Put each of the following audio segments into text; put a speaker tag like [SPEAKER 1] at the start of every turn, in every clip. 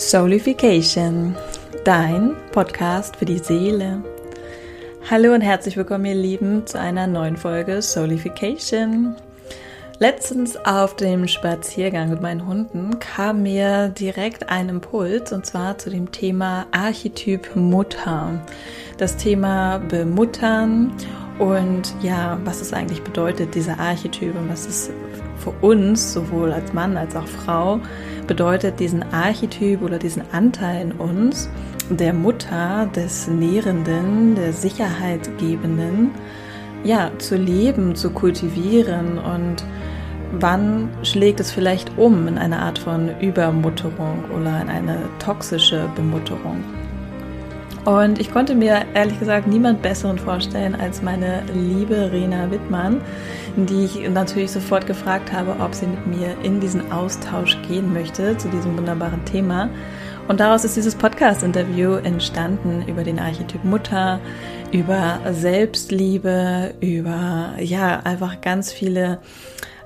[SPEAKER 1] Soulification, dein Podcast für die Seele. Hallo und herzlich willkommen, ihr Lieben, zu einer neuen Folge Soulification. Letztens auf dem Spaziergang mit meinen Hunden kam mir direkt ein Impuls und zwar zu dem Thema Archetyp Mutter. Das Thema Bemuttern und ja, was es eigentlich bedeutet, dieser Archetyp und was es für uns, sowohl als Mann als auch Frau, bedeutet, diesen Archetyp oder diesen Anteil in uns, der Mutter, des Nährenden, der Sicherheitgebenden, ja, zu leben, zu kultivieren und wann schlägt es vielleicht um in eine Art von Übermutterung oder in eine toxische Bemutterung. Und ich konnte mir ehrlich gesagt niemand besseren vorstellen als meine liebe Rena Wittmann, die ich natürlich sofort gefragt habe, ob sie mit mir in diesen Austausch gehen möchte zu diesem wunderbaren Thema. Und daraus ist dieses Podcast-Interview entstanden über den Archetyp Mutter, über Selbstliebe, über ja einfach ganz viele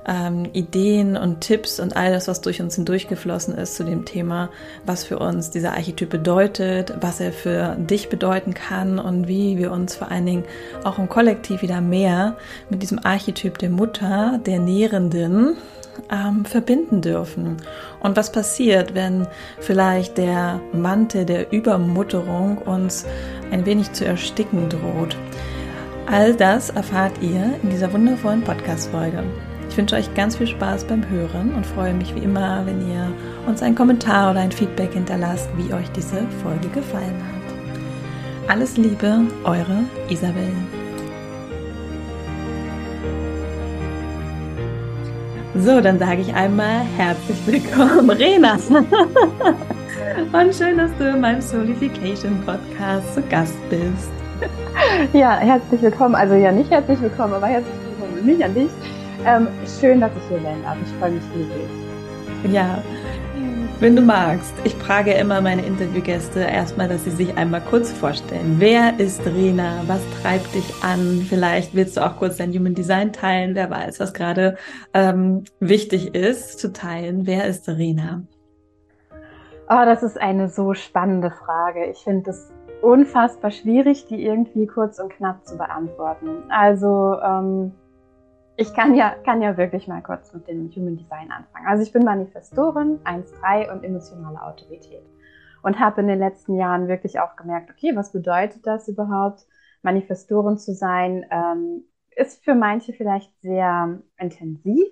[SPEAKER 1] ähm, Ideen und Tipps und all das, was durch uns hindurchgeflossen ist zu dem Thema, was für uns dieser Archetyp bedeutet, was er für dich bedeuten kann und wie wir uns vor allen Dingen auch im Kollektiv wieder mehr mit diesem Archetyp der Mutter, der Nährenden, ähm, verbinden dürfen. Und was passiert, wenn vielleicht der Mantel der Übermutterung uns ein wenig zu ersticken droht? All das erfahrt ihr in dieser wundervollen Podcast-Folge. Ich wünsche euch ganz viel Spaß beim Hören und freue mich wie immer, wenn ihr uns einen Kommentar oder ein Feedback hinterlasst, wie euch diese Folge gefallen hat. Alles Liebe, eure Isabel. So, dann sage ich einmal herzlich willkommen, Rena. Und schön, dass du in meinem Solification Podcast zu Gast bist.
[SPEAKER 2] Ja, herzlich willkommen. Also ja, nicht herzlich willkommen, aber herzlich willkommen nicht an dich. Ähm, schön, dass ich hier sein darf. Ich freue mich riesig.
[SPEAKER 1] Ja, wenn du magst, ich frage immer meine Interviewgäste erstmal, dass sie sich einmal kurz vorstellen. Wer ist Rena? Was treibt dich an? Vielleicht willst du auch kurz dein Human Design teilen. Wer weiß, was gerade ähm, wichtig ist zu teilen. Wer ist Rena?
[SPEAKER 2] Oh, das ist eine so spannende Frage. Ich finde es unfassbar schwierig, die irgendwie kurz und knapp zu beantworten. Also ähm, ich kann ja, kann ja wirklich mal kurz mit dem Human Design anfangen. Also ich bin Manifestorin, 1.3 und emotionale Autorität. Und habe in den letzten Jahren wirklich auch gemerkt, okay, was bedeutet das überhaupt? Manifestorin zu sein, ähm, ist für manche vielleicht sehr intensiv,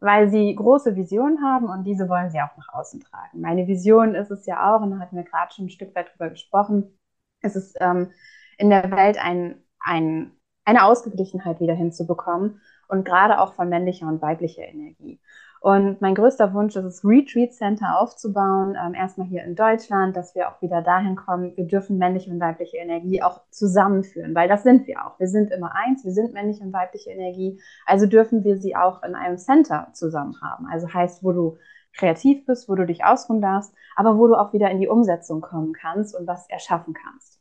[SPEAKER 2] weil sie große Visionen haben und diese wollen sie auch nach außen tragen. Meine Vision ist es ja auch, und da hatten wir gerade schon ein Stück weit drüber gesprochen, ist es ähm, in der Welt ein, ein, eine Ausgeglichenheit wieder hinzubekommen und gerade auch von männlicher und weiblicher Energie. Und mein größter Wunsch ist es, Retreat Center aufzubauen, ähm, erstmal hier in Deutschland, dass wir auch wieder dahin kommen, wir dürfen männliche und weibliche Energie auch zusammenführen, weil das sind wir auch. Wir sind immer eins, wir sind männliche und weibliche Energie, also dürfen wir sie auch in einem Center zusammen haben. Also heißt, wo du kreativ bist, wo du dich ausruhen darfst, aber wo du auch wieder in die Umsetzung kommen kannst und was erschaffen kannst.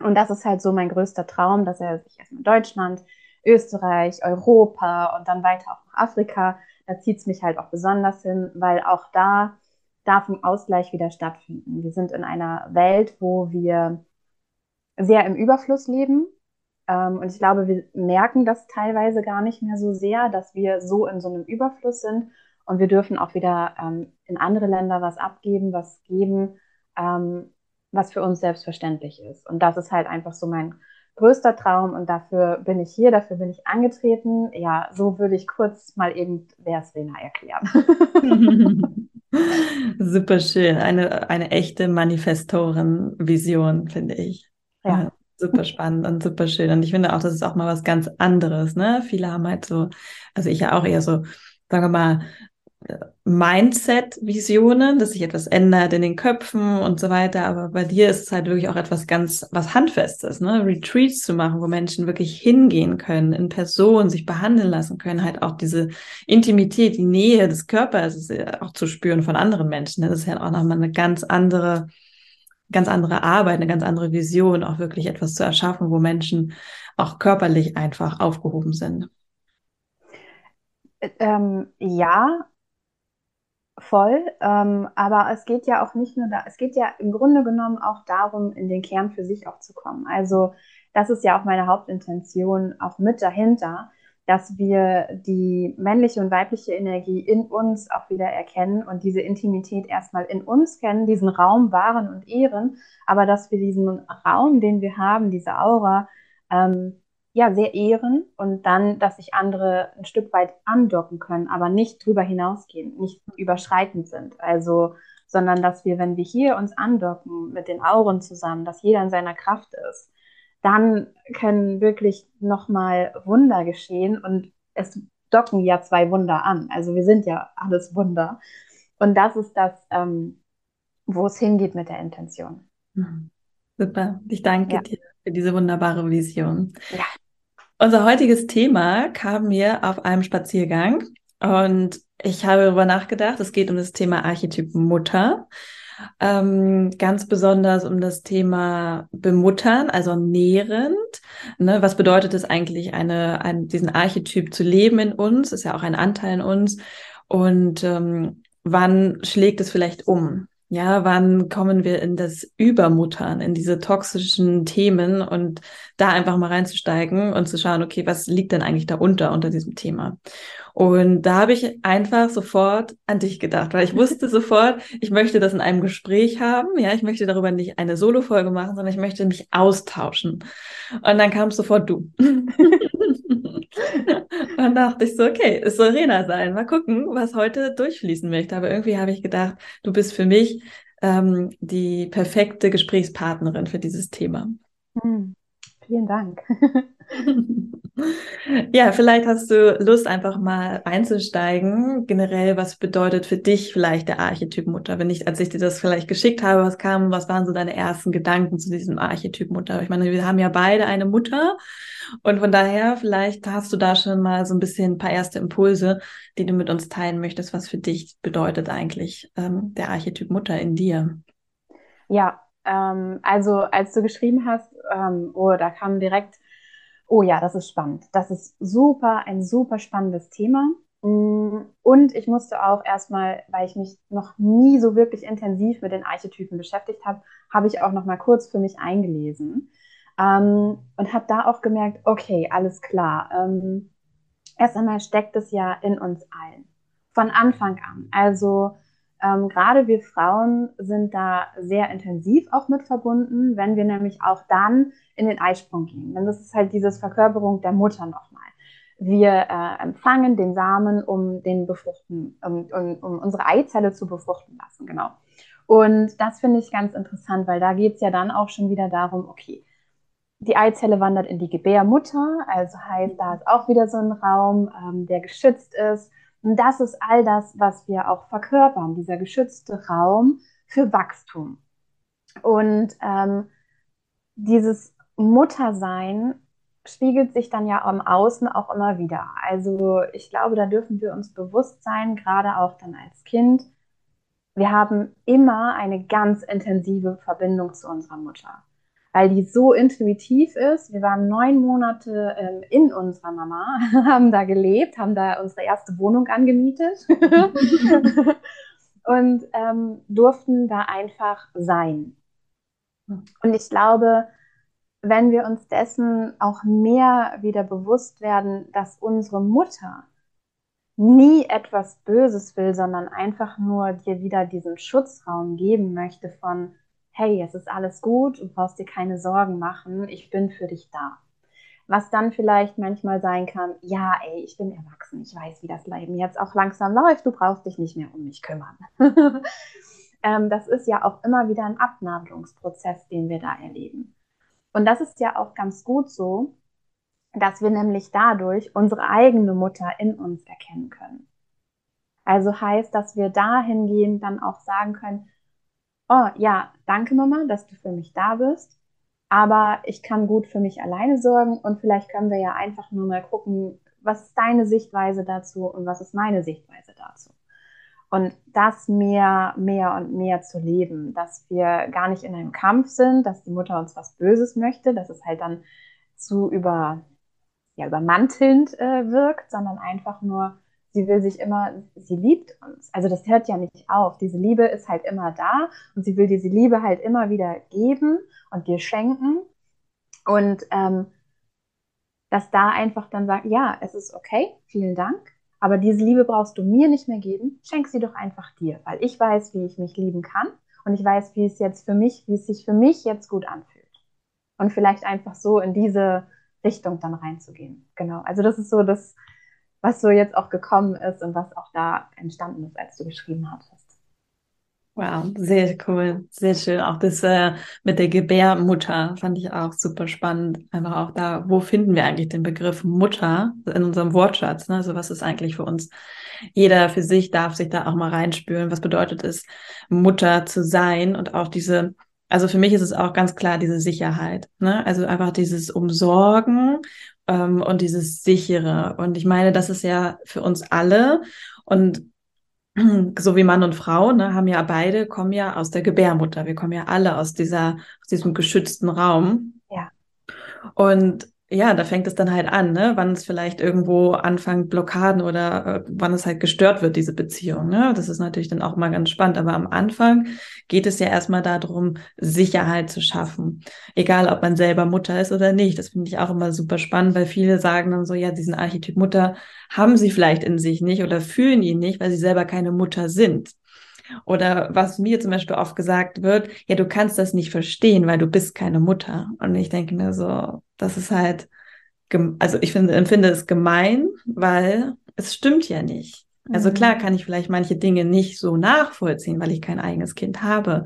[SPEAKER 2] Und das ist halt so mein größter Traum, dass er sich erstmal in Deutschland Österreich, Europa und dann weiter auch nach Afrika. Da zieht es mich halt auch besonders hin, weil auch da darf ein Ausgleich wieder stattfinden. Wir sind in einer Welt, wo wir sehr im Überfluss leben. Ähm, und ich glaube, wir merken das teilweise gar nicht mehr so sehr, dass wir so in so einem Überfluss sind. Und wir dürfen auch wieder ähm, in andere Länder was abgeben, was geben, ähm, was für uns selbstverständlich ist. Und das ist halt einfach so mein größter Traum und dafür bin ich hier, dafür bin ich angetreten. Ja, so würde ich kurz mal eben wer Verena erklären.
[SPEAKER 1] Super schön. Eine, eine echte Manifestoren-Vision, finde ich. Ja. ja. Super spannend und super schön. Und ich finde auch, das ist auch mal was ganz anderes. Ne? Viele haben halt so, also ich ja auch eher so, sagen wir mal, Mindset-Visionen, dass sich etwas ändert in den Köpfen und so weiter. Aber bei dir ist es halt wirklich auch etwas ganz, was Handfestes, ne? Retreats zu machen, wo Menschen wirklich hingehen können, in Person sich behandeln lassen können, halt auch diese Intimität, die Nähe des Körpers auch zu spüren von anderen Menschen. Das ist ja auch nochmal eine ganz andere, ganz andere Arbeit, eine ganz andere Vision, auch wirklich etwas zu erschaffen, wo Menschen auch körperlich einfach aufgehoben sind.
[SPEAKER 2] Ähm, ja, voll. Ähm, aber es geht ja auch nicht nur da, es geht ja im Grunde genommen auch darum, in den Kern für sich auch zu kommen. Also das ist ja auch meine Hauptintention, auch mit dahinter, dass wir die männliche und weibliche Energie in uns auch wieder erkennen und diese Intimität erstmal in uns kennen, diesen Raum wahren und ehren, aber dass wir diesen Raum, den wir haben, diese Aura, ähm, ja, sehr ehren und dann, dass sich andere ein Stück weit andocken können, aber nicht drüber hinausgehen, nicht überschreitend sind. Also, sondern dass wir, wenn wir hier uns andocken mit den Auren zusammen, dass jeder in seiner Kraft ist, dann können wirklich nochmal Wunder geschehen und es docken ja zwei Wunder an. Also wir sind ja alles Wunder. Und das ist das, ähm, wo es hingeht mit der Intention.
[SPEAKER 1] Mhm. Super. Ich danke ja. dir für diese wunderbare Vision.
[SPEAKER 2] Ja.
[SPEAKER 1] Unser heutiges Thema kam mir auf einem Spaziergang und ich habe darüber nachgedacht. Es geht um das Thema Archetyp Mutter. Ähm, ganz besonders um das Thema Bemuttern, also nährend. Ne, was bedeutet es eigentlich, eine, ein, diesen Archetyp zu leben in uns? Ist ja auch ein Anteil in uns. Und ähm, wann schlägt es vielleicht um? Ja, wann kommen wir in das Übermuttern, in diese toxischen Themen und da einfach mal reinzusteigen und zu schauen, okay, was liegt denn eigentlich darunter unter diesem Thema? Und da habe ich einfach sofort an dich gedacht, weil ich wusste sofort, ich möchte das in einem Gespräch haben. Ja, ich möchte darüber nicht eine Solo-Folge machen, sondern ich möchte mich austauschen. Und dann kam sofort du. Und dachte ich so, okay, es soll Rena sein. Mal gucken, was heute durchfließen möchte. Aber irgendwie habe ich gedacht, du bist für mich ähm, die perfekte Gesprächspartnerin für dieses Thema.
[SPEAKER 2] Hm, vielen Dank.
[SPEAKER 1] ja, vielleicht hast du Lust, einfach mal einzusteigen. Generell, was bedeutet für dich vielleicht der Archetyp Mutter? Wenn ich, als ich dir das vielleicht geschickt habe, was kam, was waren so deine ersten Gedanken zu diesem Archetyp Mutter? Ich meine, wir haben ja beide eine Mutter und von daher, vielleicht hast du da schon mal so ein bisschen ein paar erste Impulse, die du mit uns teilen möchtest, was für dich bedeutet eigentlich ähm, der Archetyp Mutter in dir.
[SPEAKER 2] Ja, ähm, also als du geschrieben hast, ähm, oh, da kam direkt, oh ja, das ist spannend. Das ist super, ein super spannendes Thema. Mm, und ich musste auch erstmal, weil ich mich noch nie so wirklich intensiv mit den Archetypen beschäftigt habe, habe ich auch noch mal kurz für mich eingelesen. Ähm, und habe da auch gemerkt, okay, alles klar. Ähm, erst einmal steckt es ja in uns allen. Von Anfang an. Also ähm, gerade wir Frauen sind da sehr intensiv auch mit verbunden, wenn wir nämlich auch dann in den Eisprung gehen. Denn das ist halt diese Verkörperung der Mutter nochmal. Wir äh, empfangen den Samen, um den befruchten, um, um, um unsere Eizelle zu befruchten lassen, genau. Und das finde ich ganz interessant, weil da geht es ja dann auch schon wieder darum, okay, die Eizelle wandert in die Gebärmutter, also heißt, da ist auch wieder so ein Raum, ähm, der geschützt ist. Und das ist all das, was wir auch verkörpern, dieser geschützte Raum für Wachstum. Und ähm, dieses Muttersein spiegelt sich dann ja am Außen auch immer wieder. Also ich glaube, da dürfen wir uns bewusst sein, gerade auch dann als Kind. Wir haben immer eine ganz intensive Verbindung zu unserer Mutter weil die so intuitiv ist. Wir waren neun Monate ähm, in unserer Mama, haben da gelebt, haben da unsere erste Wohnung angemietet und ähm, durften da einfach sein. Und ich glaube, wenn wir uns dessen auch mehr wieder bewusst werden, dass unsere Mutter nie etwas Böses will, sondern einfach nur dir wieder diesen Schutzraum geben möchte von, hey, es ist alles gut, du brauchst dir keine Sorgen machen, ich bin für dich da. Was dann vielleicht manchmal sein kann, ja, ey, ich bin erwachsen, ich weiß, wie das Leben jetzt auch langsam läuft, du brauchst dich nicht mehr um mich kümmern. ähm, das ist ja auch immer wieder ein Abnabelungsprozess, den wir da erleben. Und das ist ja auch ganz gut so, dass wir nämlich dadurch unsere eigene Mutter in uns erkennen können. Also heißt, dass wir dahingehend dann auch sagen können, oh ja, danke Mama, dass du für mich da bist, aber ich kann gut für mich alleine sorgen und vielleicht können wir ja einfach nur mal gucken, was ist deine Sichtweise dazu und was ist meine Sichtweise dazu. Und das mehr, mehr und mehr zu leben, dass wir gar nicht in einem Kampf sind, dass die Mutter uns was Böses möchte, dass es halt dann zu über, ja, übermantelnd äh, wirkt, sondern einfach nur sie will sich immer, sie liebt uns. Also das hört ja nicht auf. Diese Liebe ist halt immer da und sie will diese Liebe halt immer wieder geben und dir schenken. Und ähm, dass da einfach dann sagt, ja, es ist okay, vielen Dank, aber diese Liebe brauchst du mir nicht mehr geben, schenk sie doch einfach dir, weil ich weiß, wie ich mich lieben kann und ich weiß, wie es jetzt für mich, wie es sich für mich jetzt gut anfühlt. Und vielleicht einfach so in diese Richtung dann reinzugehen. Genau. Also das ist so das, was so jetzt auch gekommen ist und was auch da entstanden ist, als du geschrieben hattest.
[SPEAKER 1] Wow, sehr cool, sehr schön. Auch das äh, mit der Gebärmutter fand ich auch super spannend. Einfach auch da, wo finden wir eigentlich den Begriff Mutter in unserem Wortschatz? Ne? Also was ist eigentlich für uns? Jeder für sich darf sich da auch mal reinspüren. Was bedeutet es, Mutter zu sein? Und auch diese, also für mich ist es auch ganz klar diese Sicherheit. Ne? Also einfach dieses Umsorgen ähm, und dieses Sichere. Und ich meine, das ist ja für uns alle. Und so wie Mann und Frau, ne, haben ja beide, kommen ja aus der Gebärmutter. Wir kommen ja alle aus dieser, aus diesem geschützten Raum.
[SPEAKER 2] Ja.
[SPEAKER 1] Und ja, da fängt es dann halt an, ne? wann es vielleicht irgendwo anfängt, Blockaden oder äh, wann es halt gestört wird, diese Beziehung. Ne? Das ist natürlich dann auch mal ganz spannend. Aber am Anfang geht es ja erstmal darum, Sicherheit zu schaffen. Egal, ob man selber Mutter ist oder nicht. Das finde ich auch immer super spannend, weil viele sagen dann so, ja, diesen Archetyp Mutter haben sie vielleicht in sich nicht oder fühlen ihn nicht, weil sie selber keine Mutter sind. Oder was mir zum Beispiel oft gesagt wird, ja, du kannst das nicht verstehen, weil du bist keine Mutter. Und ich denke mir so, das ist halt, also ich finde, empfinde es gemein, weil es stimmt ja nicht. Also mhm. klar kann ich vielleicht manche Dinge nicht so nachvollziehen, weil ich kein eigenes Kind habe.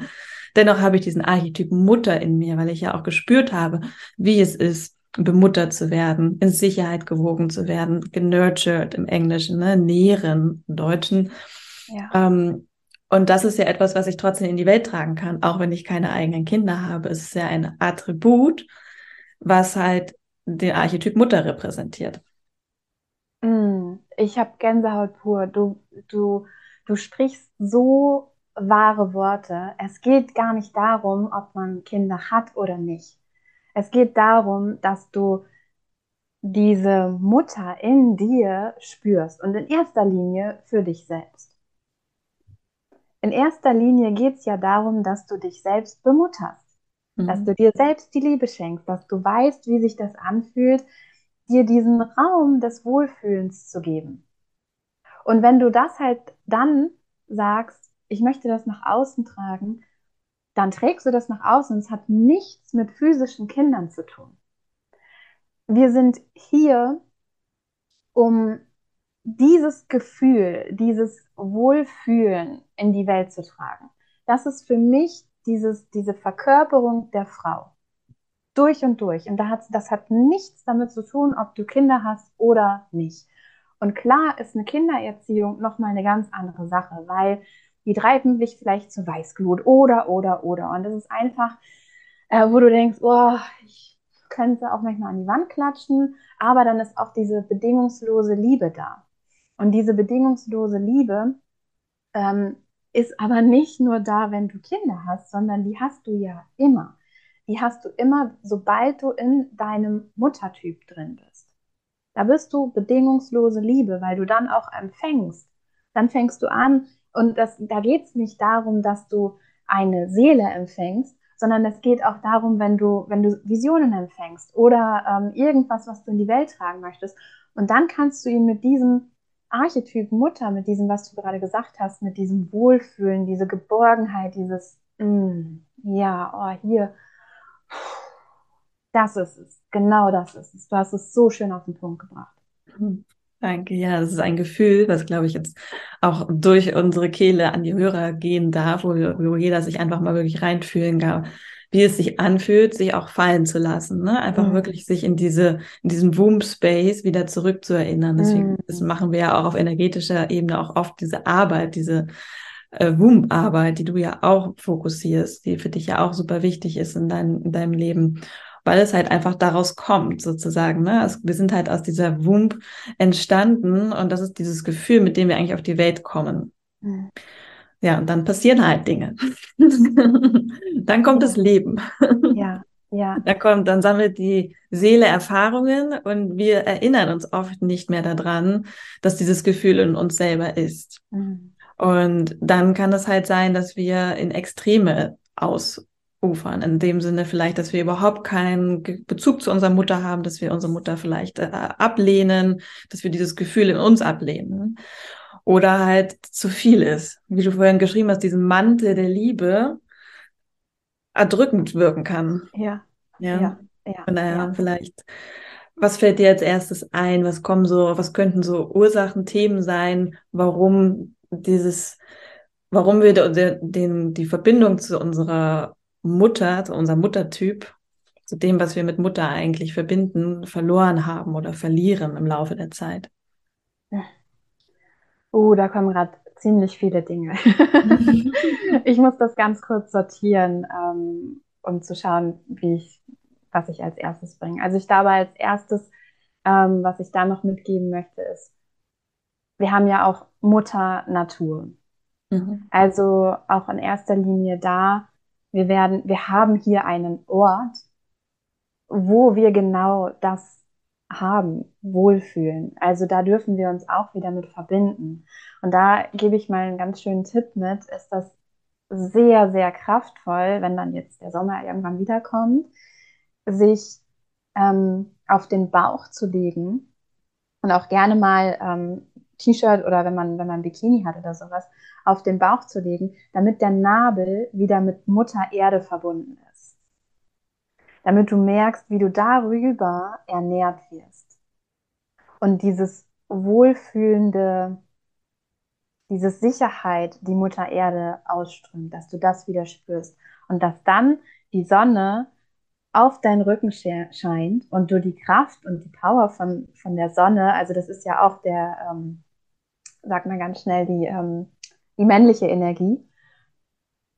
[SPEAKER 1] Dennoch habe ich diesen Archetyp Mutter in mir, weil ich ja auch gespürt habe, wie es ist, bemuttert zu werden, in Sicherheit gewogen zu werden, genurtured im Englischen, ne, nähren im Deutschen. Ja. Ähm, und das ist ja etwas, was ich trotzdem in die Welt tragen kann, auch wenn ich keine eigenen Kinder habe. Es ist ja ein Attribut, was halt den Archetyp Mutter repräsentiert.
[SPEAKER 2] Mm, ich habe Gänsehaut pur. Du, du, du sprichst so wahre Worte. Es geht gar nicht darum, ob man Kinder hat oder nicht. Es geht darum, dass du diese Mutter in dir spürst und in erster Linie für dich selbst. In erster Linie geht es ja darum, dass du dich selbst bemutterst, mhm. dass du dir selbst die Liebe schenkst, dass du weißt, wie sich das anfühlt, dir diesen Raum des Wohlfühlens zu geben. Und wenn du das halt dann sagst, ich möchte das nach außen tragen, dann trägst du das nach außen. Es hat nichts mit physischen Kindern zu tun. Wir sind hier, um dieses Gefühl, dieses Wohlfühlen in die Welt zu tragen. Das ist für mich dieses, diese Verkörperung der Frau. Durch und durch. Und da hat, das hat nichts damit zu tun, ob du Kinder hast oder nicht. Und klar ist eine Kindererziehung nochmal eine ganz andere Sache, weil die treiben dich vielleicht zu Weißglut oder, oder, oder. Und das ist einfach, äh, wo du denkst, oh, ich könnte auch manchmal an die Wand klatschen, aber dann ist auch diese bedingungslose Liebe da. Und diese bedingungslose Liebe ähm, ist aber nicht nur da, wenn du Kinder hast, sondern die hast du ja immer. Die hast du immer, sobald du in deinem Muttertyp drin bist. Da bist du bedingungslose Liebe, weil du dann auch empfängst. Dann fängst du an und das, da geht es nicht darum, dass du eine Seele empfängst, sondern es geht auch darum, wenn du, wenn du Visionen empfängst oder ähm, irgendwas, was du in die Welt tragen möchtest. Und dann kannst du ihn mit diesem Archetyp Mutter, mit diesem, was du gerade gesagt hast, mit diesem Wohlfühlen, diese Geborgenheit, dieses, mm, ja, oh, hier, das ist es, genau das ist es. Du hast es so schön auf den Punkt gebracht.
[SPEAKER 1] Danke, ja, das ist ein Gefühl, was, glaube ich, jetzt auch durch unsere Kehle an die Hörer gehen darf, wo, wo jeder sich einfach mal wirklich reinfühlen kann wie es sich anfühlt, sich auch fallen zu lassen. Ne? Einfach mhm. wirklich sich in diese, in diesen Womb-Space wieder zurückzuerinnern. Deswegen mhm. das machen wir ja auch auf energetischer Ebene auch oft diese Arbeit, diese äh, Womb-Arbeit, die du ja auch fokussierst, die für dich ja auch super wichtig ist in, dein, in deinem Leben weil es halt einfach daraus kommt, sozusagen. Ne? Also wir sind halt aus dieser Wump entstanden und das ist dieses Gefühl, mit dem wir eigentlich auf die Welt kommen. Mhm. Ja, und dann passieren halt Dinge. dann kommt ja. das Leben.
[SPEAKER 2] ja,
[SPEAKER 1] Ja. Da kommt, dann sammelt die Seele Erfahrungen und wir erinnern uns oft nicht mehr daran, dass dieses Gefühl in uns selber ist. Mhm. Und dann kann es halt sein, dass wir in Extreme ausufern. In dem Sinne vielleicht, dass wir überhaupt keinen Bezug zu unserer Mutter haben, dass wir unsere Mutter vielleicht äh, ablehnen, dass wir dieses Gefühl in uns ablehnen. Oder halt zu viel ist. Wie du vorhin geschrieben hast, diesen Mantel der Liebe, erdrückend wirken kann.
[SPEAKER 2] Ja.
[SPEAKER 1] Ja. ja. ja. Von daher ja. vielleicht, was fällt dir als erstes ein? Was kommen so, was könnten so Ursachen, Themen sein, warum dieses, warum wir den, den, die Verbindung zu unserer Mutter, zu unserem Muttertyp, zu dem, was wir mit Mutter eigentlich verbinden, verloren haben oder verlieren im Laufe der Zeit?
[SPEAKER 2] Oh, da kommen gerade ziemlich viele Dinge. ich muss das ganz kurz sortieren, ähm, um zu schauen, wie ich, was ich als erstes bringe. Also ich glaube, als erstes, ähm, was ich da noch mitgeben möchte, ist, wir haben ja auch Mutter Natur. Mhm. Also auch in erster Linie da, wir werden, wir haben hier einen Ort, wo wir genau das haben, wohlfühlen. Also da dürfen wir uns auch wieder mit verbinden. Und da gebe ich mal einen ganz schönen Tipp mit, ist das sehr, sehr kraftvoll, wenn dann jetzt der Sommer irgendwann wiederkommt, sich ähm, auf den Bauch zu legen und auch gerne mal ähm, T-Shirt oder wenn man, wenn man Bikini hat oder sowas, auf den Bauch zu legen, damit der Nabel wieder mit Mutter Erde verbunden ist. Damit du merkst, wie du darüber ernährt wirst. Und dieses wohlfühlende, diese Sicherheit, die Mutter Erde ausströmt, dass du das wieder spürst. Und dass dann die Sonne auf deinen Rücken scheint und du die Kraft und die Power von, von der Sonne, also das ist ja auch der, ähm, sagt man ganz schnell, die, ähm, die männliche Energie,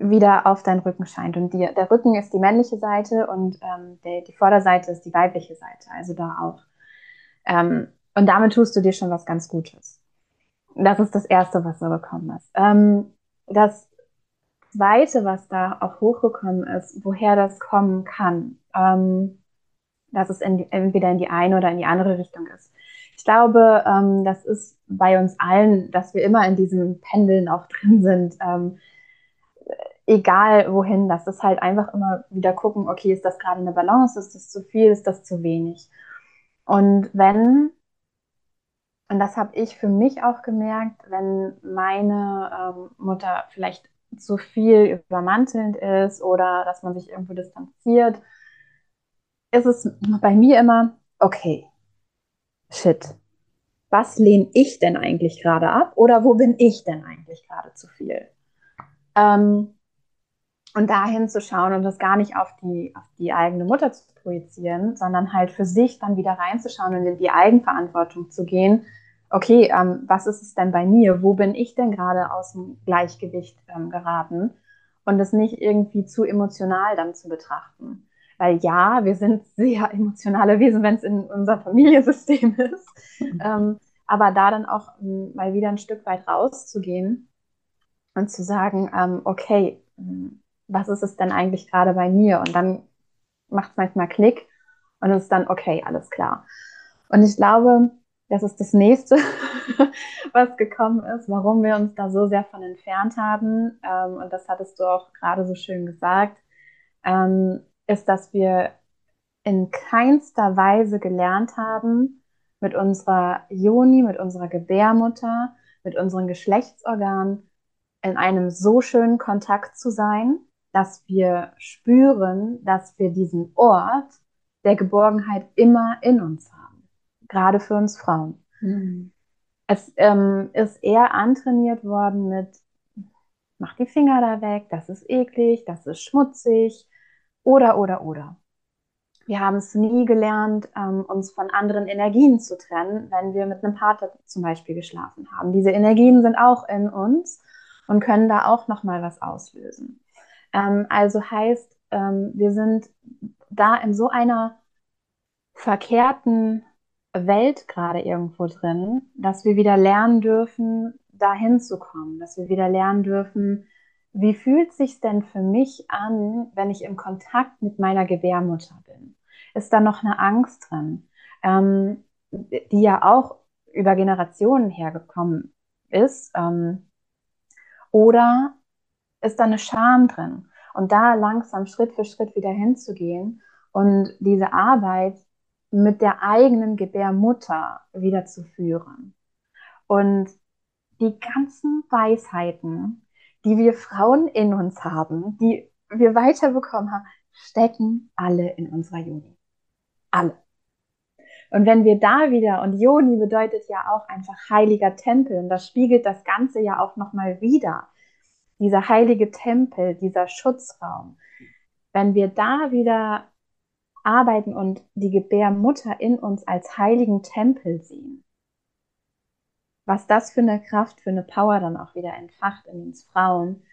[SPEAKER 2] wieder auf deinen Rücken scheint. Und die, der Rücken ist die männliche Seite und ähm, der, die Vorderseite ist die weibliche Seite, also da auch. Ähm, und damit tust du dir schon was ganz Gutes. Das ist das Erste, was du bekommen hast. Ähm, das Zweite, was da auch hochgekommen ist, woher das kommen kann, ähm, dass es in die, entweder in die eine oder in die andere Richtung ist. Ich glaube, ähm, das ist bei uns allen, dass wir immer in diesen Pendeln auch drin sind. Egal wohin, das ist halt einfach immer wieder gucken, okay, ist das gerade eine Balance, ist das zu viel, ist das zu wenig? Und wenn, und das habe ich für mich auch gemerkt, wenn meine ähm, Mutter vielleicht zu viel übermantelnd ist oder dass man sich irgendwo distanziert, ist es bei mir immer, okay, shit, was lehne ich denn eigentlich gerade ab oder wo bin ich denn eigentlich gerade zu viel? Ähm, und dahin zu schauen und das gar nicht auf die, auf die eigene Mutter zu projizieren, sondern halt für sich dann wieder reinzuschauen und in die Eigenverantwortung zu gehen. Okay, ähm, was ist es denn bei mir? Wo bin ich denn gerade aus dem Gleichgewicht ähm, geraten? Und das nicht irgendwie zu emotional dann zu betrachten. Weil ja, wir sind sehr emotionale Wesen, wenn es in unser Familiensystem ist. Mhm. Ähm, aber da dann auch ähm, mal wieder ein Stück weit rauszugehen und zu sagen, ähm, okay, ähm, was ist es denn eigentlich gerade bei mir? Und dann macht es manchmal Klick und es ist dann, okay, alles klar. Und ich glaube, das ist das nächste, was gekommen ist, warum wir uns da so sehr von entfernt haben. Ähm, und das hattest du auch gerade so schön gesagt. Ähm, ist, dass wir in keinster Weise gelernt haben, mit unserer Joni, mit unserer Gebärmutter, mit unseren Geschlechtsorganen in einem so schönen Kontakt zu sein, dass wir spüren, dass wir diesen Ort der Geborgenheit immer in uns haben. Gerade für uns Frauen. Mhm. Es ähm, ist eher antrainiert worden mit, mach die Finger da weg, das ist eklig, das ist schmutzig, oder, oder, oder. Wir haben es nie gelernt, ähm, uns von anderen Energien zu trennen, wenn wir mit einem Partner zum Beispiel geschlafen haben. Diese Energien sind auch in uns und können da auch nochmal was auslösen. Ähm, also heißt, ähm, wir sind da in so einer verkehrten Welt gerade irgendwo drin, dass wir wieder lernen dürfen, dahin zu kommen, dass wir wieder lernen dürfen, wie fühlt sich denn für mich an, wenn ich im Kontakt mit meiner Gebärmutter bin? Ist da noch eine Angst drin, ähm, die ja auch über Generationen hergekommen ist? Ähm, oder ist da eine Scham drin? Und da langsam Schritt für Schritt wieder hinzugehen und diese Arbeit mit der eigenen Gebärmutter wieder zu führen. Und die ganzen Weisheiten, die wir Frauen in uns haben, die wir weiterbekommen haben, stecken alle in unserer Juni. Alle. Und wenn wir da wieder, und Joni bedeutet ja auch einfach heiliger Tempel, und das spiegelt das Ganze ja auch nochmal wieder, dieser heilige Tempel, dieser Schutzraum, wenn wir da wieder arbeiten und die Gebärmutter in uns als heiligen Tempel sehen, was das für eine Kraft, für eine Power dann auch wieder entfacht in uns Frauen,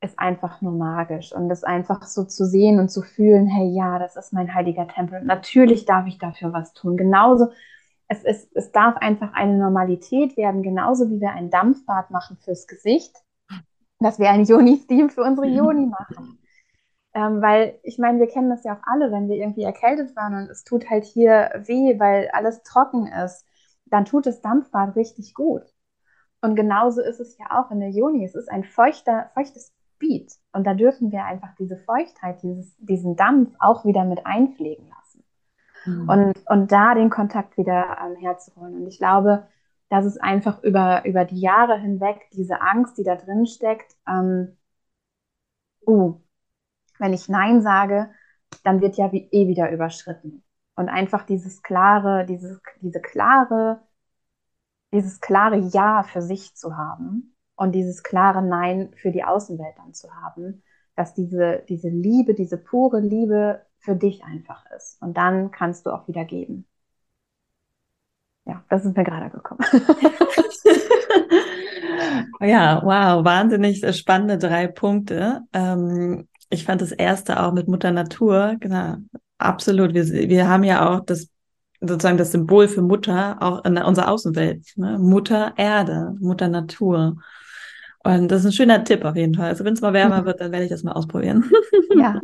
[SPEAKER 2] ist einfach nur magisch. Und das einfach so zu sehen und zu fühlen, hey, ja, das ist mein heiliger Tempel. natürlich darf ich dafür was tun. Genauso, es, ist, es darf einfach eine Normalität werden, genauso wie wir ein Dampfbad machen fürs Gesicht, dass wir ein Joni-Steam für unsere Joni machen. Ähm, weil ich meine, wir kennen das ja auch alle, wenn wir irgendwie erkältet waren und es tut halt hier weh, weil alles trocken ist dann tut das Dampfbad richtig gut. Und genauso ist es ja auch in der Joni. Es ist ein feuchter, feuchtes Beat. Und da dürfen wir einfach diese Feuchtheit, dieses, diesen Dampf auch wieder mit einpflegen lassen. Mhm. Und, und da den Kontakt wieder ähm, herzuholen. Und ich glaube, dass es einfach über, über die Jahre hinweg diese Angst, die da drin steckt, ähm, uh, wenn ich Nein sage, dann wird ja wie, eh wieder überschritten. Und einfach dieses klare, dieses, diese klare, dieses klare Ja für sich zu haben und dieses klare Nein für die Außenwelt dann zu haben, dass diese, diese Liebe, diese pure Liebe für dich einfach ist. Und dann kannst du auch wieder geben. Ja, das ist mir gerade gekommen.
[SPEAKER 1] ja, wow, wahnsinnig spannende drei Punkte. Ähm, ich fand das erste auch mit Mutter Natur, genau, Absolut. Wir, wir haben ja auch das sozusagen das Symbol für Mutter auch in unserer Außenwelt. Ne? Mutter Erde, Mutter Natur. Und das ist ein schöner Tipp auf jeden Fall. Also wenn es mal wärmer wird, dann werde ich das mal ausprobieren. Ja.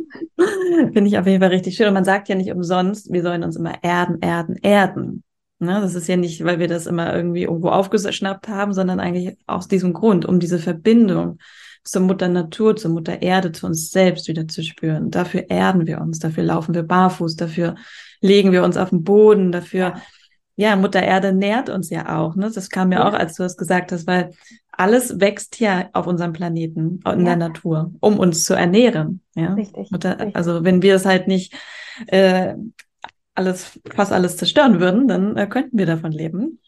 [SPEAKER 1] Finde ich auf jeden Fall richtig schön. Und man sagt ja nicht umsonst, wir sollen uns immer erden, erden, erden. Ne? Das ist ja nicht, weil wir das immer irgendwie irgendwo aufgeschnappt haben, sondern eigentlich aus diesem Grund, um diese Verbindung zur Mutter Natur, zur Mutter Erde, zu uns selbst wieder zu spüren. Dafür erden wir uns, dafür laufen wir barfuß, dafür legen wir uns auf den Boden, dafür, ja, Mutter Erde nährt uns ja auch. Ne? Das kam mir ja. auch, als du das gesagt hast, weil alles wächst ja auf unserem Planeten, in ja. der Natur, um uns zu ernähren. Ja? Richtig, Mutter, richtig. Also wenn wir es halt nicht äh, alles, fast alles zerstören würden, dann äh, könnten wir davon leben.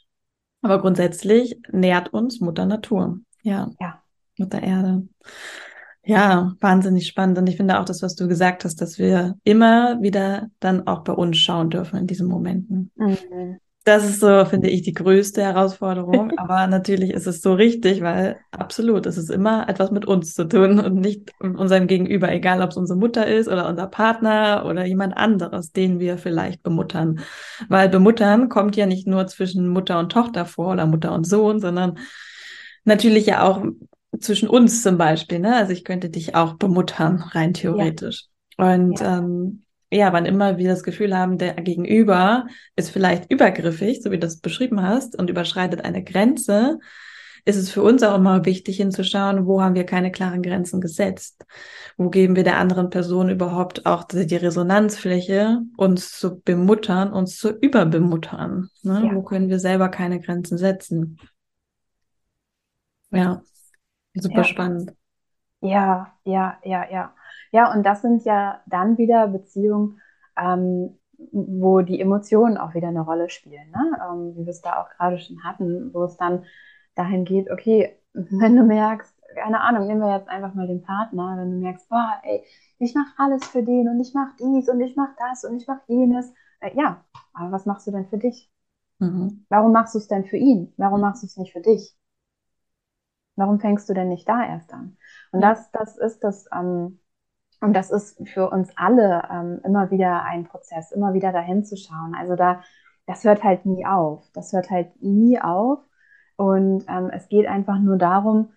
[SPEAKER 1] Aber grundsätzlich nährt uns Mutter Natur. Ja. Ja. Mutter Erde. Ja, wahnsinnig spannend. Und ich finde auch das, was du gesagt hast, dass wir immer wieder dann auch bei uns schauen dürfen in diesen Momenten. Mhm. Das ist so, finde ich, die größte Herausforderung. Aber natürlich ist es so richtig, weil absolut, es ist immer etwas mit uns zu tun und nicht mit unserem Gegenüber, egal ob es unsere Mutter ist oder unser Partner oder jemand anderes, den wir vielleicht bemuttern. Weil bemuttern kommt ja nicht nur zwischen Mutter und Tochter vor oder Mutter und Sohn, sondern natürlich ja auch zwischen uns zum Beispiel, ne? Also ich könnte dich auch bemuttern, rein theoretisch. Ja. Und ja. Ähm, ja, wann immer wir das Gefühl haben, der Gegenüber ist vielleicht übergriffig, so wie du das beschrieben hast, und überschreitet eine Grenze, ist es für uns auch immer wichtig hinzuschauen, wo haben wir keine klaren Grenzen gesetzt? Wo geben wir der anderen Person überhaupt auch die Resonanzfläche, uns zu bemuttern, uns zu überbemuttern? Ne? Ja. Wo können wir selber keine Grenzen setzen? Ja. Super
[SPEAKER 2] ja.
[SPEAKER 1] spannend.
[SPEAKER 2] Ja, ja, ja, ja. Ja, und das sind ja dann wieder Beziehungen, ähm, wo die Emotionen auch wieder eine Rolle spielen, ne? Ähm, wie wir es da auch gerade schon hatten, wo es dann dahin geht, okay, wenn du merkst, keine Ahnung, nehmen wir jetzt einfach mal den Partner, wenn du merkst, boah, ey, ich mache alles für den und ich mache dies und ich mache das und ich mache jenes. Äh, ja, aber was machst du denn für dich? Mhm. Warum machst du es denn für ihn? Warum machst du es nicht für dich? Warum fängst du denn nicht da erst an? Und das, das ist das, ähm, und das ist für uns alle ähm, immer wieder ein Prozess, immer wieder dahin zu schauen. Also da, das hört halt nie auf. Das hört halt nie auf. Und ähm, es geht einfach nur darum,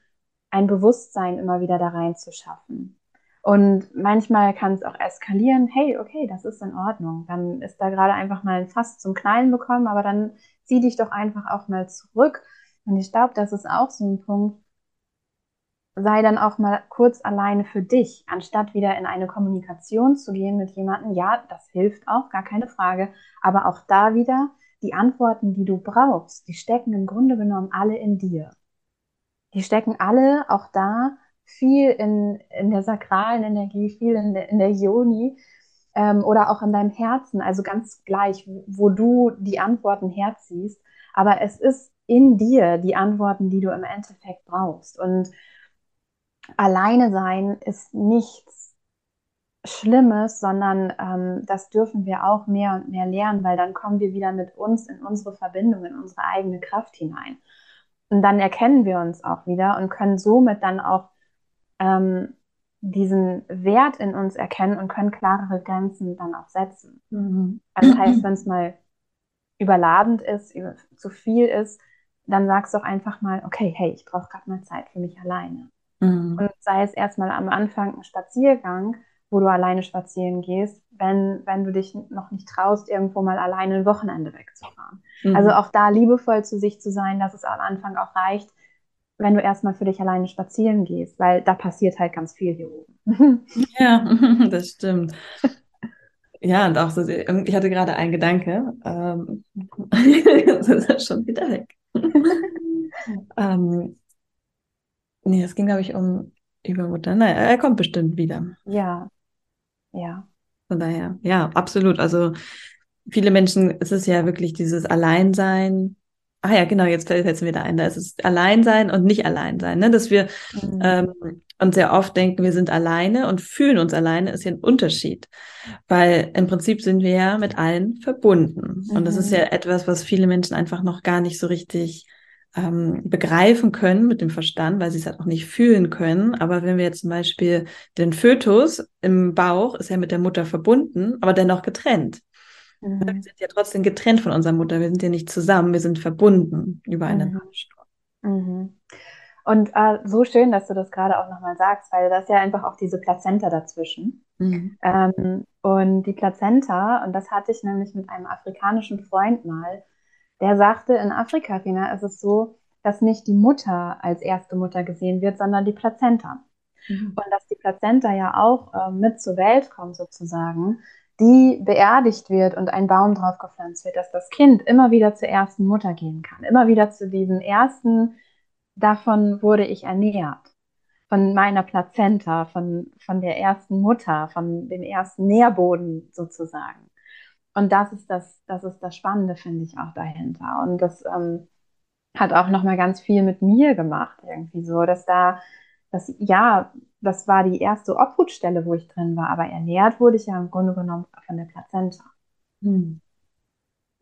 [SPEAKER 2] ein Bewusstsein immer wieder da rein zu schaffen. Und manchmal kann es auch eskalieren, hey, okay, das ist in Ordnung. Dann ist da gerade einfach mal ein Fass zum Knallen bekommen, aber dann zieh dich doch einfach auch mal zurück. Und ich glaube, das ist auch so ein Punkt, sei dann auch mal kurz alleine für dich, anstatt wieder in eine Kommunikation zu gehen mit jemandem. Ja, das hilft auch, gar keine Frage. Aber auch da wieder, die Antworten, die du brauchst, die stecken im Grunde genommen alle in dir. Die stecken alle auch da viel in, in der sakralen Energie, viel in der, in der Yoni ähm, oder auch in deinem Herzen, also ganz gleich, wo du die Antworten herziehst. Aber es ist in dir die Antworten, die du im Endeffekt brauchst. Und alleine sein ist nichts Schlimmes, sondern ähm, das dürfen wir auch mehr und mehr lernen, weil dann kommen wir wieder mit uns in unsere Verbindung, in unsere eigene Kraft hinein. Und dann erkennen wir uns auch wieder und können somit dann auch ähm, diesen Wert in uns erkennen und können klarere Grenzen dann auch setzen. Mhm. Also das heißt, wenn es mal überladend ist, zu viel ist, dann sagst du auch einfach mal, okay, hey, ich brauche gerade mal Zeit für mich alleine. Mhm. Und sei es erstmal am Anfang ein Spaziergang, wo du alleine spazieren gehst, wenn, wenn du dich noch nicht traust, irgendwo mal alleine ein Wochenende wegzufahren. Mhm. Also auch da liebevoll zu sich zu sein, dass es am Anfang auch reicht, wenn du erstmal für dich alleine spazieren gehst, weil da passiert halt ganz viel hier oben.
[SPEAKER 1] Ja, das stimmt. Ja, und auch so, ähm, ich hatte gerade einen Gedanke, ähm, das ist schon wieder weg. ähm, nee, es ging, glaube ich, um Übermutter. Naja, er kommt bestimmt wieder.
[SPEAKER 2] Ja, ja.
[SPEAKER 1] Von daher, ja, absolut. Also viele Menschen, es ist ja wirklich dieses Alleinsein, Ah ja, genau, jetzt fällt es mir da ein. Da ist es Alleinsein und nicht Alleinsein. Ne? Dass wir mhm. ähm, uns sehr oft denken, wir sind alleine und fühlen uns alleine, ist ja ein Unterschied. Weil im Prinzip sind wir ja mit allen verbunden. Mhm. Und das ist ja mhm. etwas, was viele Menschen einfach noch gar nicht so richtig ähm, begreifen können mit dem Verstand, weil sie es halt auch nicht fühlen können. Aber wenn wir jetzt zum Beispiel den Fötus im Bauch ist ja mit der Mutter verbunden, aber dennoch getrennt. Mhm. Wir sind ja trotzdem getrennt von unserer Mutter. Wir sind ja nicht zusammen, wir sind verbunden über einen mhm.
[SPEAKER 2] Mhm. Und äh, so schön, dass du das gerade auch nochmal sagst, weil das ist ja einfach auch diese Plazenta dazwischen. Mhm. Ähm, und die Plazenta, und das hatte ich nämlich mit einem afrikanischen Freund mal, der sagte, in Afrika, Rina, ist es so, dass nicht die Mutter als erste Mutter gesehen wird, sondern die Plazenta. Mhm. Und dass die Plazenta ja auch äh, mit zur Welt kommt sozusagen, die beerdigt wird und ein Baum drauf gepflanzt wird, dass das Kind immer wieder zur ersten Mutter gehen kann, immer wieder zu diesem ersten, davon wurde ich ernährt, von meiner Plazenta, von, von der ersten Mutter, von dem ersten Nährboden sozusagen. Und das ist das, das ist das Spannende, finde ich auch dahinter. Und das ähm, hat auch nochmal ganz viel mit mir gemacht, irgendwie so, dass da, dass ja, das war die erste Obhutstelle, wo ich drin war, aber ernährt wurde ich ja im Grunde genommen von der Plazenta. Hm.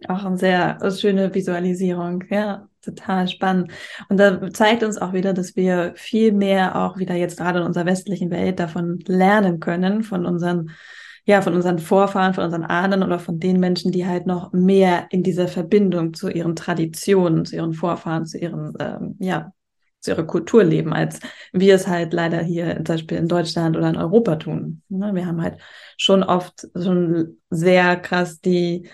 [SPEAKER 1] Auch eine sehr schöne Visualisierung, ja, total spannend. Und da zeigt uns auch wieder, dass wir viel mehr auch wieder jetzt gerade in unserer westlichen Welt davon lernen können, von unseren, ja, von unseren Vorfahren, von unseren Ahnen oder von den Menschen, die halt noch mehr in dieser Verbindung zu ihren Traditionen, zu ihren Vorfahren, zu ihren, ähm, ja, zu ihrer Kultur leben, als wir es halt leider hier zum Beispiel in Deutschland oder in Europa tun. Ne, wir haben halt schon oft schon sehr krass die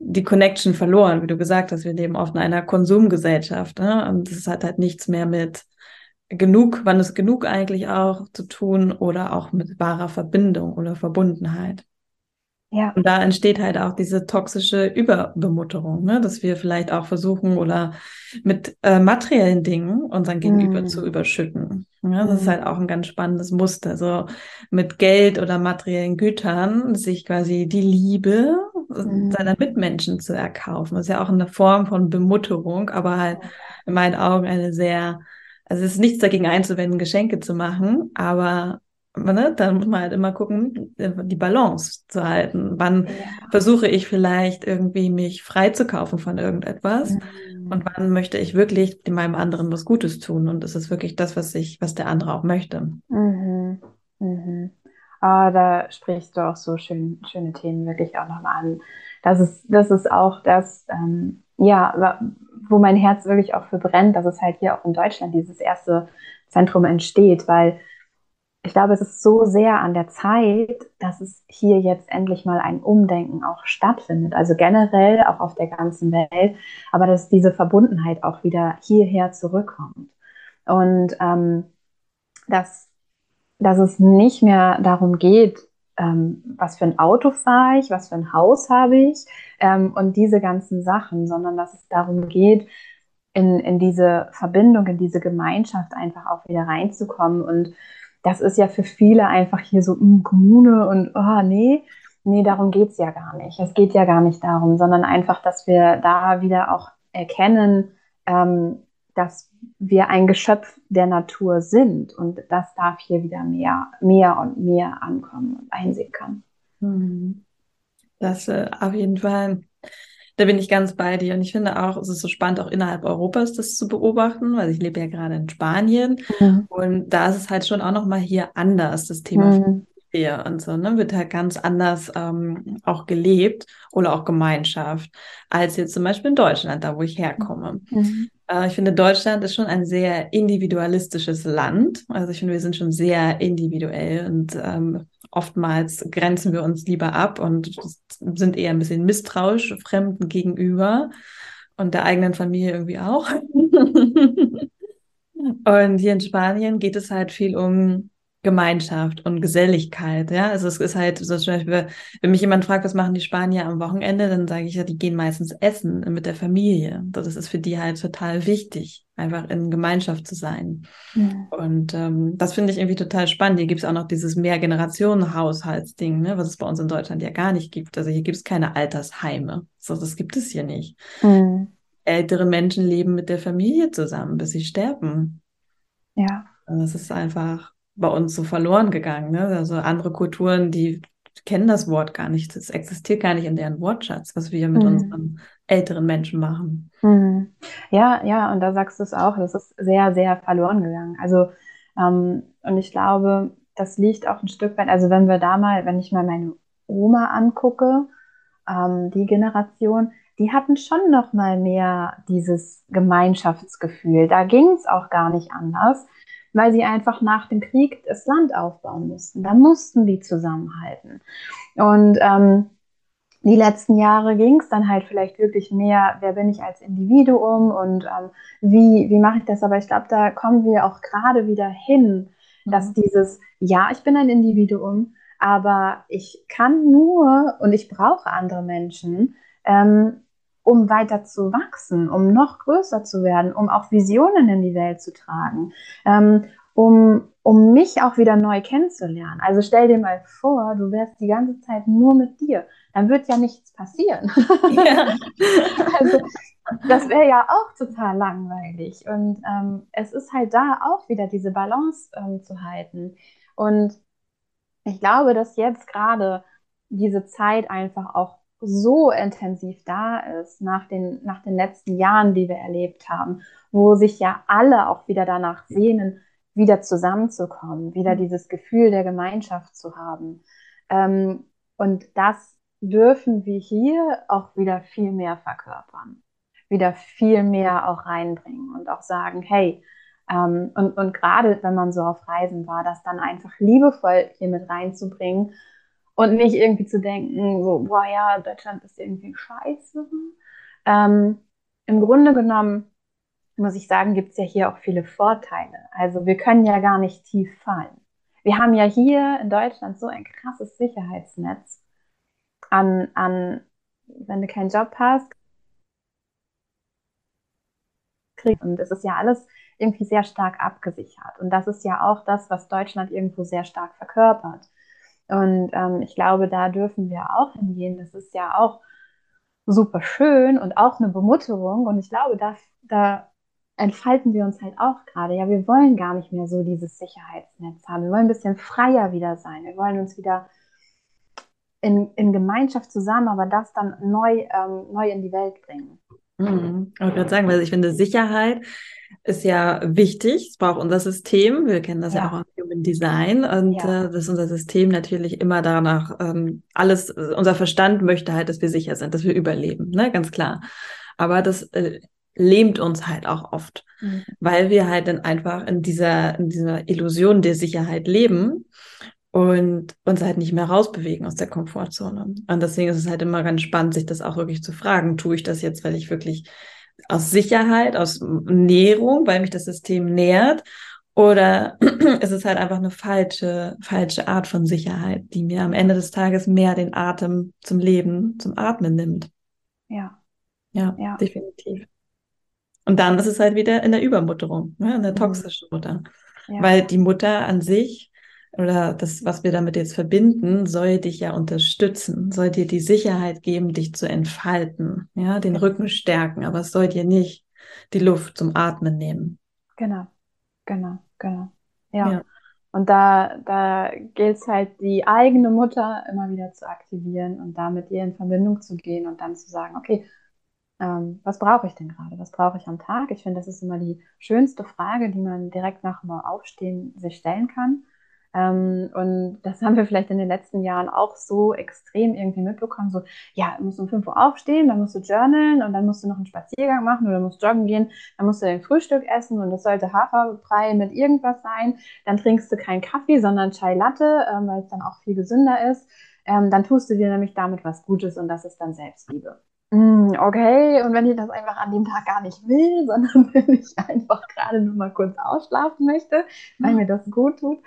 [SPEAKER 1] die Connection verloren, wie du gesagt hast. Wir leben oft in einer Konsumgesellschaft. Ne? Und das hat halt nichts mehr mit genug, wann ist genug eigentlich auch zu tun oder auch mit wahrer Verbindung oder Verbundenheit. Ja. Und da entsteht halt auch diese toxische Überbemutterung, ne? dass wir vielleicht auch versuchen oder mit äh, materiellen Dingen unseren Gegenüber mm. zu überschütten. Ja, das mm. ist halt auch ein ganz spannendes Muster. So mit Geld oder materiellen Gütern sich quasi die Liebe mm. seiner Mitmenschen zu erkaufen. Das ist ja auch eine Form von Bemutterung, aber halt in meinen Augen eine sehr, also es ist nichts dagegen einzuwenden, Geschenke zu machen, aber ne, dann muss man halt immer gucken, die Balance zu halten. Wann ja. versuche ich vielleicht irgendwie mich freizukaufen von irgendetwas mhm. und wann möchte ich wirklich meinem anderen was Gutes tun und ist es wirklich das, was ich, was der andere auch möchte.
[SPEAKER 2] Mhm. Mhm. Ah, da sprichst du auch so schön, schöne Themen wirklich auch nochmal an. Das ist, das ist auch das, ähm, ja, wo mein Herz wirklich auch für brennt, dass es halt hier auch in Deutschland dieses erste Zentrum entsteht, weil ich glaube, es ist so sehr an der Zeit, dass es hier jetzt endlich mal ein Umdenken auch stattfindet. Also generell auch auf der ganzen Welt, aber dass diese Verbundenheit auch wieder hierher zurückkommt. Und ähm, dass, dass es nicht mehr darum geht, ähm, was für ein Auto fahre ich, was für ein Haus habe ich ähm, und diese ganzen Sachen, sondern dass es darum geht, in, in diese Verbindung, in diese Gemeinschaft einfach auch wieder reinzukommen und das ist ja für viele einfach hier so mh, hm, Kommune und oh, nee, nee, darum geht es ja gar nicht. Es geht ja gar nicht darum, sondern einfach, dass wir da wieder auch erkennen, ähm, dass wir ein Geschöpf der Natur sind und das darf hier wieder mehr, mehr und mehr ankommen und einsehen kann.
[SPEAKER 1] Hm. Das äh, auf jeden Fall da bin ich ganz bei dir. Und ich finde auch, es ist so spannend, auch innerhalb Europas das zu beobachten, weil ich lebe ja gerade in Spanien. Mhm. Und da ist es halt schon auch nochmal hier anders, das Thema mhm. Familie und so, ne? Wird halt ganz anders ähm, auch gelebt oder auch Gemeinschaft, als jetzt zum Beispiel in Deutschland, da wo ich herkomme. Mhm. Äh, ich finde, Deutschland ist schon ein sehr individualistisches Land. Also ich finde, wir sind schon sehr individuell und ähm, oftmals grenzen wir uns lieber ab und sind eher ein bisschen misstrauisch Fremden gegenüber und der eigenen Familie irgendwie auch. und hier in Spanien geht es halt viel um Gemeinschaft und Geselligkeit, ja. Also es ist halt so zum Beispiel, wenn mich jemand fragt, was machen die Spanier am Wochenende, dann sage ich ja, die gehen meistens essen mit der Familie. Das ist für die halt total wichtig, einfach in Gemeinschaft zu sein. Ja. Und ähm, das finde ich irgendwie total spannend. Hier gibt es auch noch dieses Mehrgenerationen-Haushaltsding, ne, was es bei uns in Deutschland ja gar nicht gibt. Also hier gibt es keine Altersheime. So, das gibt es hier nicht. Mhm. Ältere Menschen leben mit der Familie zusammen, bis sie sterben.
[SPEAKER 2] Ja.
[SPEAKER 1] Und das ist einfach bei uns so verloren gegangen. Ne? Also andere Kulturen, die kennen das Wort gar nicht. Das existiert gar nicht in deren Wortschatz, was wir mit mhm. unseren älteren Menschen machen.
[SPEAKER 2] Mhm. Ja, ja, und da sagst du es auch, das ist sehr, sehr verloren gegangen. Also, ähm, und ich glaube, das liegt auch ein Stück weit, also wenn wir da mal, wenn ich mal meine Oma angucke, ähm, die Generation, die hatten schon noch mal mehr dieses Gemeinschaftsgefühl. Da ging es auch gar nicht anders weil sie einfach nach dem Krieg das Land aufbauen mussten. Da mussten die zusammenhalten. Und ähm, die letzten Jahre ging es dann halt vielleicht wirklich mehr, wer bin ich als Individuum und ähm, wie, wie mache ich das? Aber ich glaube, da kommen wir auch gerade wieder hin, dass mhm. dieses, ja, ich bin ein Individuum, aber ich kann nur und ich brauche andere Menschen, ähm, um weiter zu wachsen, um noch größer zu werden, um auch Visionen in die Welt zu tragen, ähm, um, um mich auch wieder neu kennenzulernen. Also stell dir mal vor, du wärst die ganze Zeit nur mit dir. Dann wird ja nichts passieren. Ja. also, das wäre ja auch total langweilig. Und ähm, es ist halt da auch wieder diese Balance ähm, zu halten. Und ich glaube, dass jetzt gerade diese Zeit einfach auch so intensiv da ist nach den, nach den letzten Jahren, die wir erlebt haben, wo sich ja alle auch wieder danach sehnen, wieder zusammenzukommen, wieder mhm. dieses Gefühl der Gemeinschaft zu haben. Ähm, und das dürfen wir hier auch wieder viel mehr verkörpern, wieder viel mehr auch reinbringen und auch sagen, hey, ähm, und, und gerade wenn man so auf Reisen war, das dann einfach liebevoll hier mit reinzubringen und nicht irgendwie zu denken, so, boah, ja, Deutschland ist irgendwie scheiße. Ähm, Im Grunde genommen, muss ich sagen, gibt es ja hier auch viele Vorteile. Also wir können ja gar nicht tief fallen. Wir haben ja hier in Deutschland so ein krasses Sicherheitsnetz an, an wenn du keinen Job hast, und es ist ja alles irgendwie sehr stark abgesichert. Und das ist ja auch das, was Deutschland irgendwo sehr stark verkörpert. Und ähm, ich glaube, da dürfen wir auch hingehen. Das ist ja auch super schön und auch eine Bemutterung. Und ich glaube, da, da entfalten wir uns halt auch gerade. Ja, wir wollen gar nicht mehr so dieses Sicherheitsnetz haben. Wir wollen ein bisschen freier wieder sein. Wir wollen uns wieder in, in Gemeinschaft zusammen, aber das dann neu, ähm, neu in die Welt bringen.
[SPEAKER 1] Mhm. Ich gerade sagen, weil ich finde, Sicherheit ist ja wichtig. Es braucht unser System. Wir kennen das ja, ja auch aus Human Design. Und ja. äh, dass unser System natürlich immer danach ähm, alles, unser Verstand möchte halt, dass wir sicher sind, dass wir überleben, ne? Ganz klar. Aber das äh, lähmt uns halt auch oft, mhm. weil wir halt dann einfach in dieser, in dieser Illusion der Sicherheit leben und uns halt nicht mehr rausbewegen aus der Komfortzone. Und deswegen ist es halt immer ganz spannend, sich das auch wirklich zu fragen. Tue ich das jetzt, weil ich wirklich aus Sicherheit, aus Nährung, weil mich das System nährt? Oder ist es halt einfach eine falsche, falsche Art von Sicherheit, die mir am Ende des Tages mehr den Atem zum Leben, zum Atmen nimmt?
[SPEAKER 2] Ja.
[SPEAKER 1] Ja, ja. definitiv. Und dann ist es halt wieder in der Übermutterung, ne, in der mhm. toxischen Mutter. Ja. Weil die Mutter an sich oder das, was wir damit jetzt verbinden, soll dich ja unterstützen, soll dir die Sicherheit geben, dich zu entfalten, ja, den Rücken stärken, aber es soll dir nicht die Luft zum Atmen nehmen.
[SPEAKER 2] Genau, genau, genau. Ja. ja. Und da, da gilt es halt, die eigene Mutter immer wieder zu aktivieren und da mit ihr in Verbindung zu gehen und dann zu sagen, okay, ähm, was brauche ich denn gerade? Was brauche ich am Tag? Ich finde, das ist immer die schönste Frage, die man direkt nach dem Aufstehen sich stellen kann. Ähm, und das haben wir vielleicht in den letzten Jahren auch so extrem irgendwie mitbekommen. So, ja, du musst um 5 Uhr aufstehen, dann musst du journalen und dann musst du noch einen Spaziergang machen oder musst joggen gehen, dann musst du dein Frühstück essen und das sollte Haferbrei mit irgendwas sein. Dann trinkst du keinen Kaffee, sondern Chai Latte, ähm, weil es dann auch viel gesünder ist. Ähm, dann tust du dir nämlich damit was Gutes und das ist dann Selbstliebe. Mm, okay, und wenn ich das einfach an dem Tag gar nicht will, sondern wenn ich einfach gerade nur mal kurz ausschlafen möchte, weil mir das gut tut.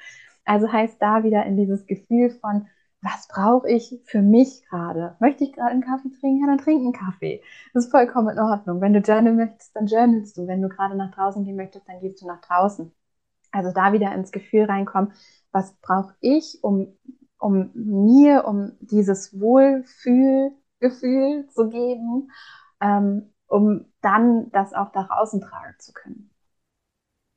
[SPEAKER 2] Also heißt da wieder in dieses Gefühl von, was brauche ich für mich gerade? Möchte ich gerade einen Kaffee trinken? Ja, dann trink einen Kaffee. Das ist vollkommen in Ordnung. Wenn du journalen möchtest, dann journalst du. Wenn du gerade nach draußen gehen möchtest, dann gehst du nach draußen. Also da wieder ins Gefühl reinkommen, was brauche ich, um, um mir, um dieses Wohlfühl Gefühl zu geben, ähm, um dann das auch nach außen tragen zu können.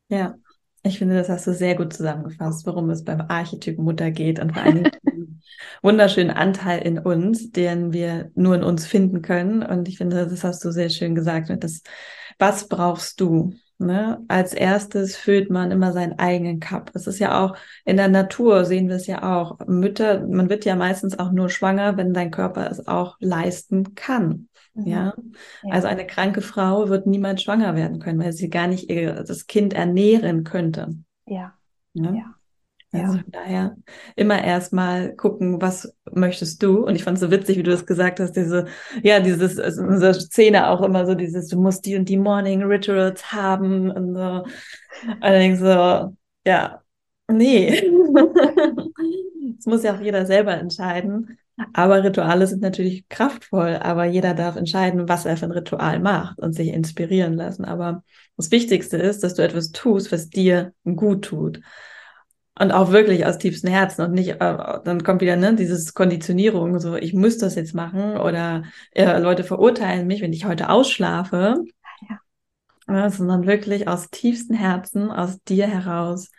[SPEAKER 1] Ja, ich finde, das hast du sehr gut zusammengefasst, worum es beim Archetyp Mutter geht und vor allem den wunderschönen Anteil in uns, den wir nur in uns finden können. Und ich finde, das hast du sehr schön gesagt. Das, was brauchst du? Ne? Als erstes füllt man immer seinen eigenen Cup. Es ist ja auch in der Natur sehen wir es ja auch. Mütter, man wird ja meistens auch nur schwanger, wenn dein Körper es auch leisten kann. Mhm. Ja? ja? also eine kranke Frau wird niemals schwanger werden können, weil sie gar nicht ihr, das Kind ernähren könnte.
[SPEAKER 2] Ja. Ne? ja.
[SPEAKER 1] Also von daher immer erstmal gucken, was möchtest du? Und ich fand es so witzig, wie du das gesagt hast, diese, ja, dieses, also unsere Szene auch immer so dieses, du musst die und die Morning Rituals haben und so. Allerdings so, ja, nee. das muss ja auch jeder selber entscheiden. Aber Rituale sind natürlich kraftvoll, aber jeder darf entscheiden, was er für ein Ritual macht und sich inspirieren lassen. Aber das Wichtigste ist, dass du etwas tust, was dir gut tut und auch wirklich aus tiefstem Herzen und nicht, äh, dann kommt wieder ne, dieses Konditionierung, so ich muss das jetzt machen oder äh, Leute verurteilen mich, wenn ich heute ausschlafe, ja. Ja, sondern wirklich aus tiefstem Herzen, aus dir heraus,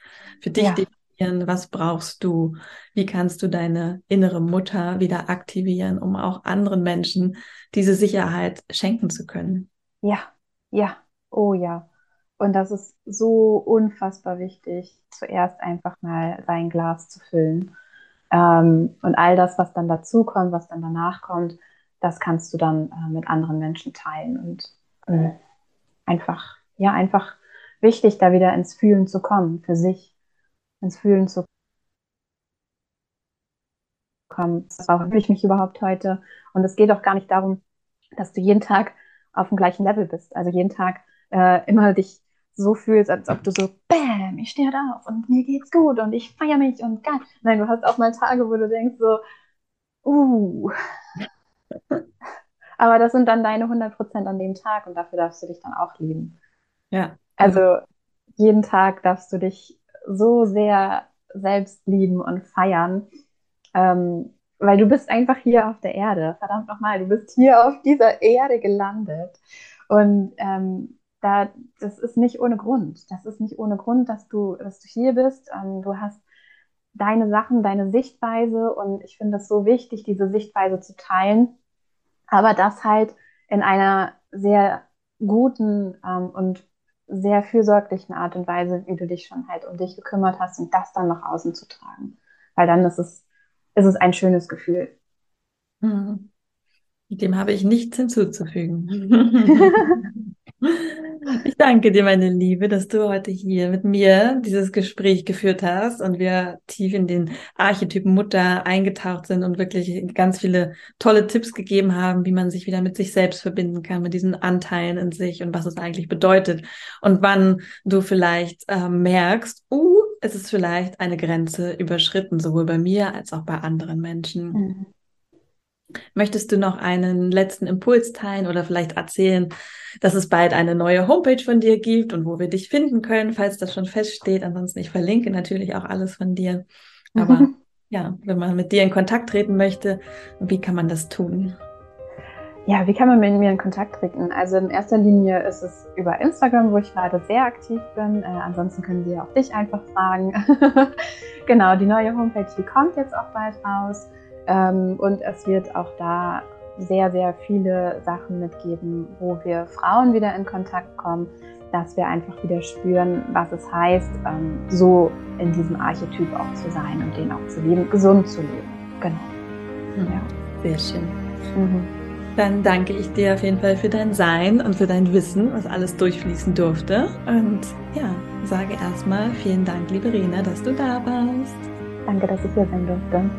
[SPEAKER 1] für dich ja. Definieren, was brauchst du, wie kannst du deine innere Mutter wieder aktivieren, um auch anderen Menschen diese Sicherheit schenken zu können.
[SPEAKER 2] Ja, ja, oh ja. Und das ist so unfassbar wichtig, zuerst einfach mal sein Glas zu füllen. Ähm, und all das, was dann dazu kommt, was dann danach kommt, das kannst du dann äh, mit anderen Menschen teilen. Und äh, einfach, ja, einfach wichtig, da wieder ins Fühlen zu kommen, für sich ins Fühlen zu kommen. Warum fühle ich mich überhaupt heute? Und es geht auch gar nicht darum, dass du jeden Tag auf dem gleichen Level bist. Also jeden Tag äh, immer dich so fühlst, als ob du so, bam, ich stehe da auf und mir geht's gut und ich feiere mich und geil. Nein, du hast auch mal Tage, wo du denkst so, uh. Aber das sind dann deine 100% an dem Tag und dafür darfst du dich dann auch lieben.
[SPEAKER 1] Ja.
[SPEAKER 2] Also jeden Tag darfst du dich so sehr selbst lieben und feiern, ähm, weil du bist einfach hier auf der Erde. Verdammt nochmal, du bist hier auf dieser Erde gelandet. Und ähm, da, das ist nicht ohne Grund. Das ist nicht ohne Grund, dass du, dass du hier bist. Ähm, du hast deine Sachen, deine Sichtweise und ich finde es so wichtig, diese Sichtweise zu teilen. Aber das halt in einer sehr guten ähm, und sehr fürsorglichen Art und Weise, wie du dich schon halt um dich gekümmert hast und das dann nach außen zu tragen. Weil dann ist es, ist es ein schönes Gefühl.
[SPEAKER 1] Hm. Dem habe ich nichts hinzuzufügen. Ich danke dir, meine Liebe, dass du heute hier mit mir dieses Gespräch geführt hast und wir tief in den Archetypen Mutter eingetaucht sind und wirklich ganz viele tolle Tipps gegeben haben, wie man sich wieder mit sich selbst verbinden kann, mit diesen Anteilen in sich und was es eigentlich bedeutet und wann du vielleicht äh, merkst, uh, es ist vielleicht eine Grenze überschritten, sowohl bei mir als auch bei anderen Menschen. Mhm. Möchtest du noch einen letzten Impuls teilen oder vielleicht erzählen, dass es bald eine neue Homepage von dir gibt und wo wir dich finden können, falls das schon feststeht? Ansonsten, ich verlinke natürlich auch alles von dir. Aber ja, wenn man mit dir in Kontakt treten möchte, wie kann man das tun?
[SPEAKER 2] Ja, wie kann man mit mir in Kontakt treten? Also in erster Linie ist es über Instagram, wo ich gerade sehr aktiv bin. Äh, ansonsten können wir auch dich einfach fragen. genau, die neue Homepage, die kommt jetzt auch bald raus. Ähm, und es wird auch da sehr, sehr viele Sachen mitgeben, wo wir Frauen wieder in Kontakt kommen, dass wir einfach wieder spüren, was es heißt, ähm, so in diesem Archetyp auch zu sein und den auch zu leben, gesund zu leben. Genau.
[SPEAKER 1] Mhm. Ja. Sehr schön. Mhm. Dann danke ich dir auf jeden Fall für dein Sein und für dein Wissen, was alles durchfließen durfte. Und ja, sage erstmal vielen Dank, liebe Rena, dass du da warst.
[SPEAKER 2] Danke, dass ich hier sein durfte.